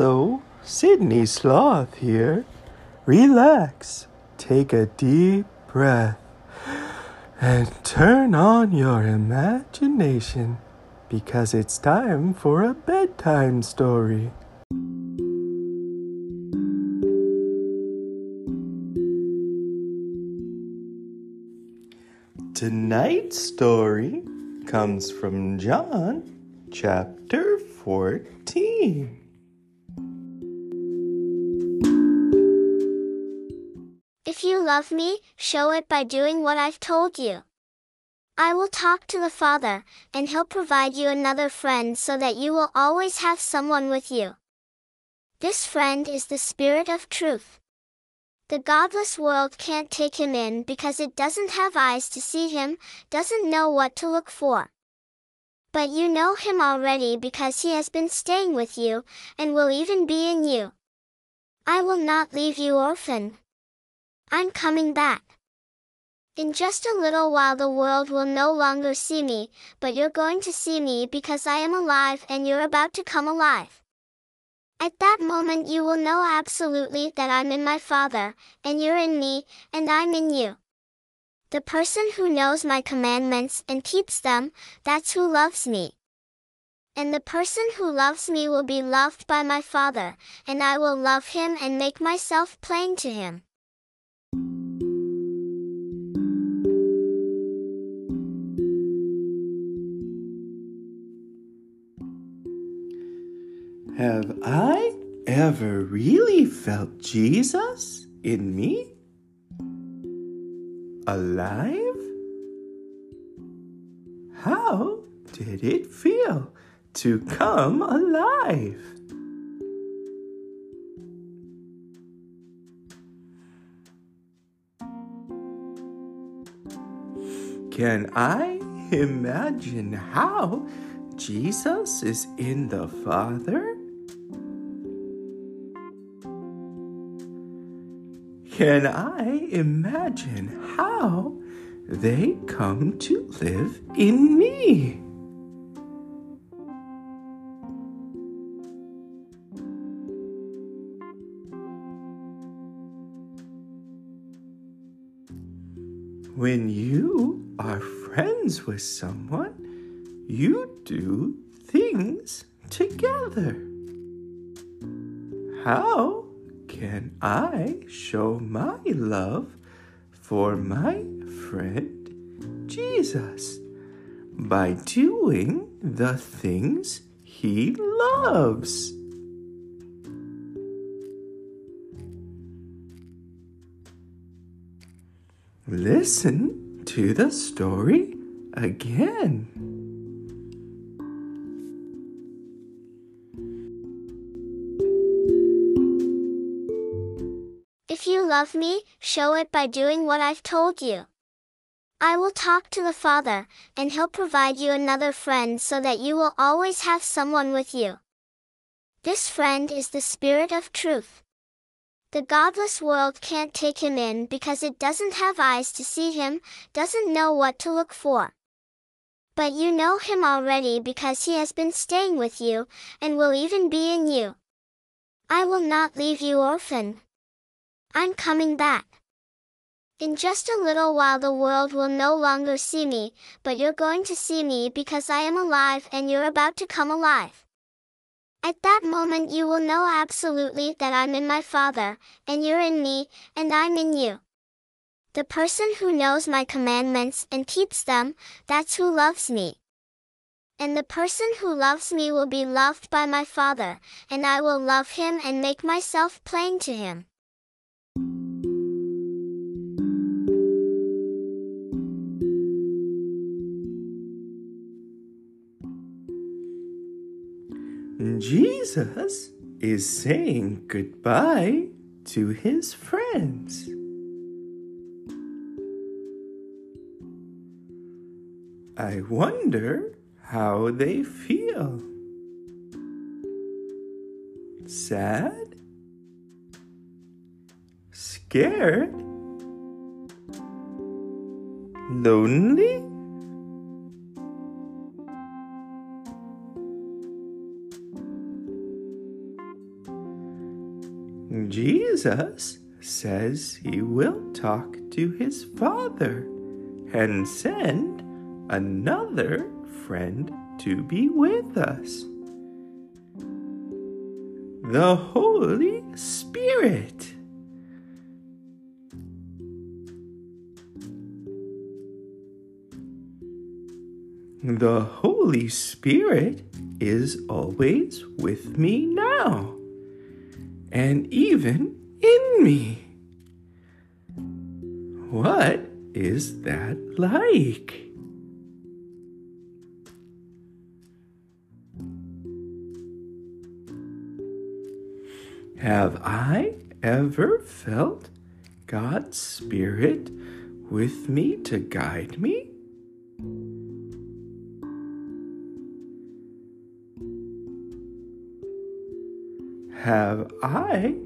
Hello, Sydney Sloth here. Relax, take a deep breath, and turn on your imagination because it's time for a bedtime story. Tonight's story comes from John chapter 14. If you love me, show it by doing what I've told you. I will talk to the Father, and He'll provide you another friend so that you will always have someone with you. This friend is the Spirit of truth. The godless world can't take him in because it doesn't have eyes to see him, doesn't know what to look for. But you know him already because he has been staying with you, and will even be in you. I will not leave you orphan. I'm coming back. In just a little while the world will no longer see me, but you're going to see me because I am alive and you're about to come alive. At that moment you will know absolutely that I'm in my Father, and you're in me, and I'm in you. The person who knows my commandments and keeps them, that's who loves me. And the person who loves me will be loved by my Father, and I will love him and make myself plain to him. Ever really felt Jesus in me? Alive? How did it feel to come alive? Can I imagine how Jesus is in the Father? Can I imagine how they come to live in me? When you are friends with someone, you do things together. How can I show my love for my friend Jesus by doing the things he loves? Listen to the story again. Love me, show it by doing what I've told you. I will talk to the Father, and He'll provide you another friend so that you will always have someone with you. This friend is the Spirit of truth. The godless world can't take him in because it doesn't have eyes to see him, doesn't know what to look for. But you know him already because he has been staying with you, and will even be in you. I will not leave you orphan. I'm coming back. In just a little while the world will no longer see me, but you're going to see me because I am alive and you're about to come alive. At that moment you will know absolutely that I'm in my Father, and you're in me, and I'm in you. The person who knows my commandments and keeps them, that's who loves me. And the person who loves me will be loved by my Father, and I will love him and make myself plain to him. Jesus is saying goodbye to his friends. I wonder how they feel. Sad? Scared? Lonely? Jesus says he will talk to his Father and send another friend to be with us the Holy Spirit. The Holy Spirit is always with me now, and even in me. What is that like? Have I ever felt God's Spirit with me to guide me? Have I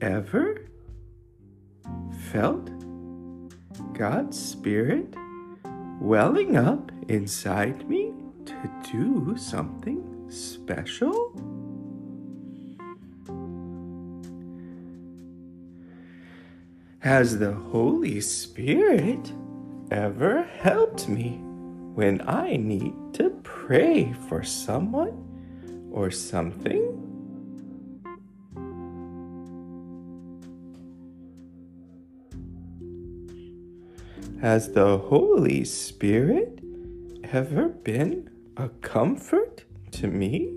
ever felt God's Spirit welling up inside me to do something special? Has the Holy Spirit ever helped me when I need to pray for someone or something? Has the Holy Spirit ever been a comfort to me?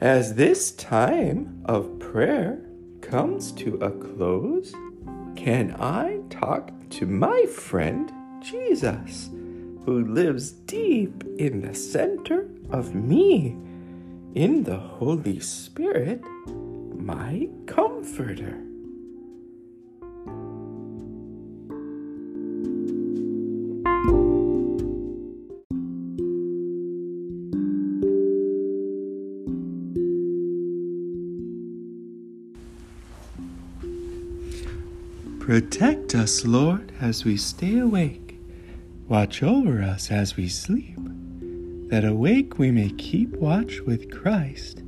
As this time of prayer comes to a close, can I talk to my friend Jesus, who lives deep in the center of me, in the Holy Spirit, my comforter? Protect us, Lord, as we stay awake. Watch over us as we sleep, that awake we may keep watch with Christ,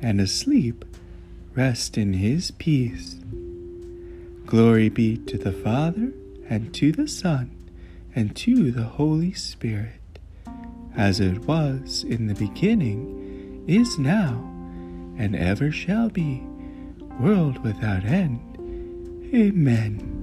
and asleep rest in his peace. Glory be to the Father, and to the Son, and to the Holy Spirit, as it was in the beginning, is now, and ever shall be, world without end. Amen.